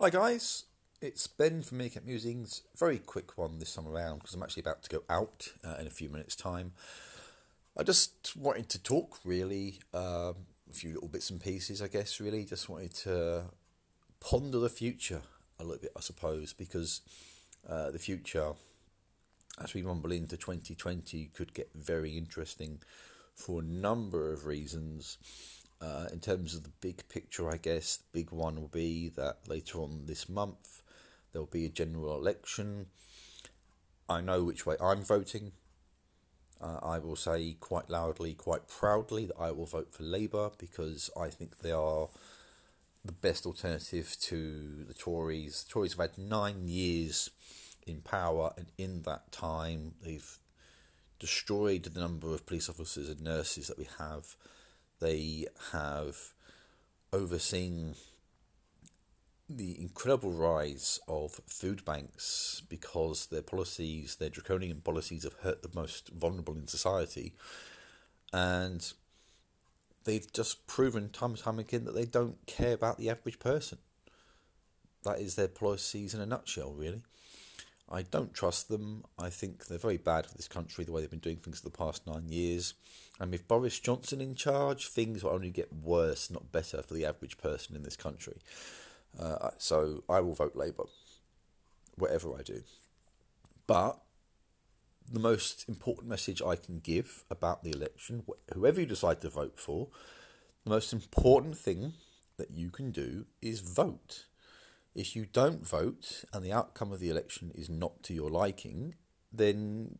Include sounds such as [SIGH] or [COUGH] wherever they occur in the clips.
Hi guys, it's Ben from Meerkat Musings. Very quick one this time around because I'm actually about to go out uh, in a few minutes' time. I just wanted to talk really, um, a few little bits and pieces, I guess. Really, just wanted to ponder the future a little bit, I suppose, because uh, the future, as we rumble into 2020, could get very interesting for a number of reasons. Uh, in terms of the big picture, I guess the big one will be that later on this month there will be a general election. I know which way I'm voting. Uh, I will say quite loudly, quite proudly, that I will vote for Labour because I think they are the best alternative to the Tories. The Tories have had nine years in power, and in that time, they've destroyed the number of police officers and nurses that we have they have overseen the incredible rise of food banks because their policies, their draconian policies, have hurt the most vulnerable in society. And they've just proven time and time again that they don't care about the average person. That is their policies in a nutshell, really. I don't trust them. I think they're very bad for this country, the way they've been doing things for the past nine years. And with Boris Johnson in charge, things will only get worse, not better, for the average person in this country. Uh, so I will vote Labour, whatever I do. But the most important message I can give about the election, whoever you decide to vote for, the most important thing that you can do is vote. If you don't vote and the outcome of the election is not to your liking, then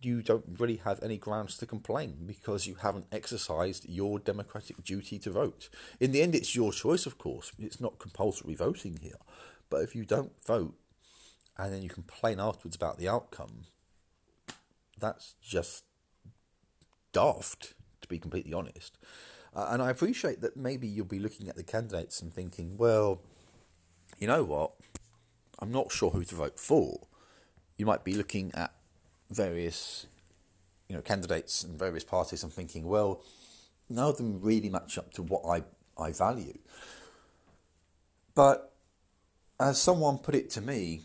you don't really have any grounds to complain because you haven't exercised your democratic duty to vote. In the end, it's your choice, of course. It's not compulsory voting here. But if you don't vote and then you complain afterwards about the outcome, that's just daft, to be completely honest. Uh, and I appreciate that maybe you'll be looking at the candidates and thinking, well, you know what? I'm not sure who to vote for. You might be looking at various, you know, candidates and various parties and thinking, well, none of them really match up to what I, I value. But as someone put it to me,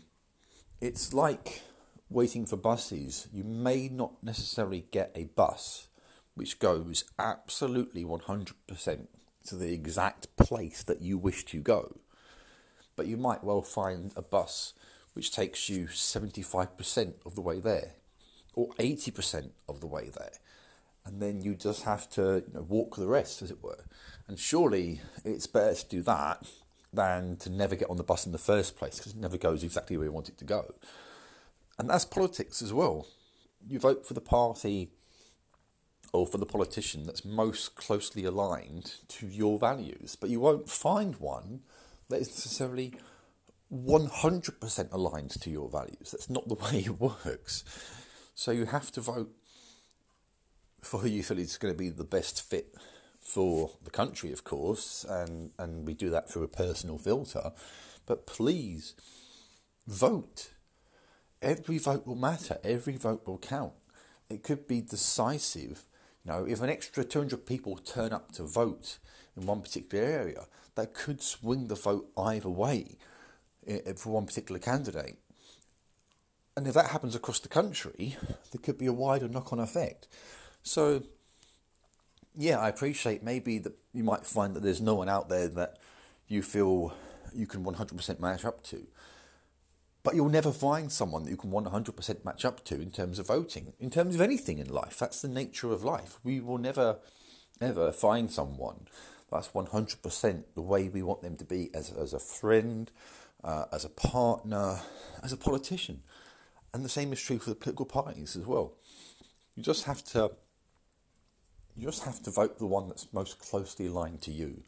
it's like waiting for buses. You may not necessarily get a bus which goes absolutely 100% to the exact place that you wish to go but you might well find a bus which takes you 75% of the way there or 80% of the way there. And then you just have to you know, walk the rest, as it were. And surely it's better to do that than to never get on the bus in the first place because it never goes exactly where you want it to go. And that's politics as well. You vote for the party or for the politician that's most closely aligned to your values, but you won't find one that is necessarily 100% aligned to your values. That's not the [LAUGHS] way it works. So you have to vote for who you feel is going to be the best fit for the country, of course, and, and we do that through a personal filter. But please vote. Every vote will matter, every vote will count. It could be decisive. You know, if an extra 200 people turn up to vote in one particular area, that could swing the vote either way eh, eh, for one particular candidate. And if that happens across the country, there could be a wider knock on effect. So, yeah, I appreciate maybe that you might find that there's no one out there that you feel you can 100% match up to. But you'll never find someone that you can 100% match up to in terms of voting, in terms of anything in life. That's the nature of life. We will never, ever find someone that's 100% the way we want them to be as, as a friend, uh, as a partner, as a politician. And the same is true for the political parties as well. You just have to you just have to vote the one that's most closely aligned to you.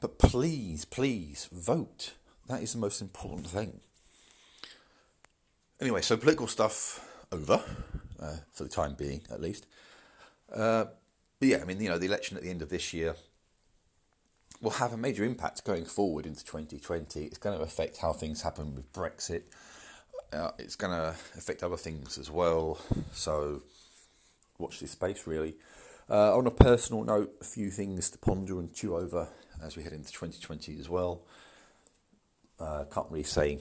But please, please vote. That is the most important thing. Anyway, so political stuff over uh, for the time being, at least. Uh, but yeah, I mean, you know, the election at the end of this year will have a major impact going forward into 2020. It's going to affect how things happen with Brexit. Uh, it's going to affect other things as well. So watch this space, really. Uh, on a personal note, a few things to ponder and chew over as we head into 2020 as well. Uh, can't really say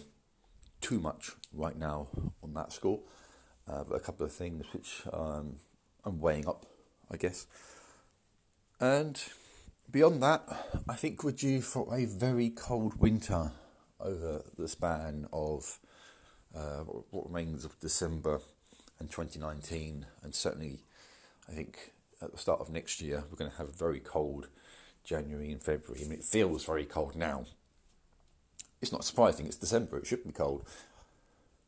too much right now on that score, uh, but a couple of things which um, I'm weighing up, I guess. And beyond that, I think we're due for a very cold winter over the span of uh, what remains of December and 2019, and certainly I think at the start of next year we're going to have a very cold January and February. I mean, it feels very cold now. It's not surprising, it's December, it should be cold.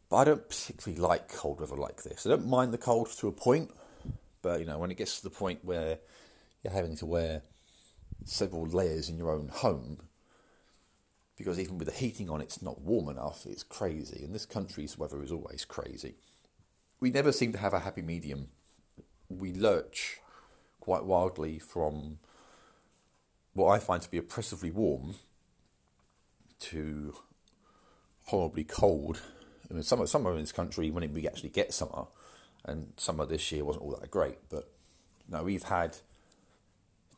But I don't particularly like cold weather like this. I don't mind the cold to a point, but you know, when it gets to the point where you're having to wear several layers in your own home, because even with the heating on, it's not warm enough, it's crazy. And this country's weather is always crazy. We never seem to have a happy medium. We lurch quite wildly from what I find to be oppressively warm to horribly cold. I mean, summer, summer in this country, when we actually get summer, and summer this year wasn't all that great, but no, we've had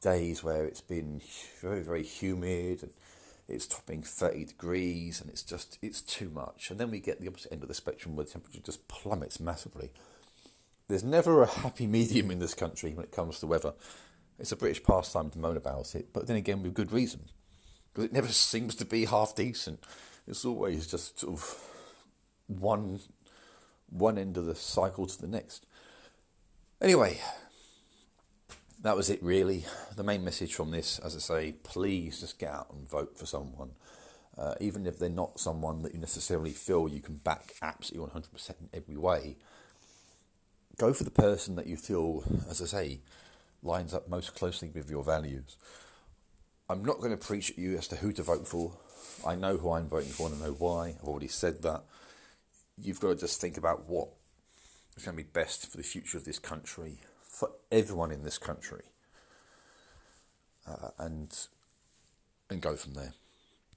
days where it's been very, very humid and it's topping 30 degrees and it's just, it's too much. And then we get the opposite end of the spectrum where the temperature just plummets massively. There's never a happy medium in this country when it comes to weather. It's a British pastime to moan about it, but then again, with good reason. Because it never [LAUGHS] seems to be half decent. It's always just sort of one, one end of the cycle to the next. Anyway, that was it really. The main message from this, as I say, please just get out and vote for someone. Uh, even if they're not someone that you necessarily feel you can back absolutely 100% in every way, go for the person that you feel, as I say, lines up most closely with your values. I'm not going to preach at you as to who to vote for. I know who I'm voting for and I know why. I've already said that. You've got to just think about what is going to be best for the future of this country for everyone in this country, uh, and and go from there.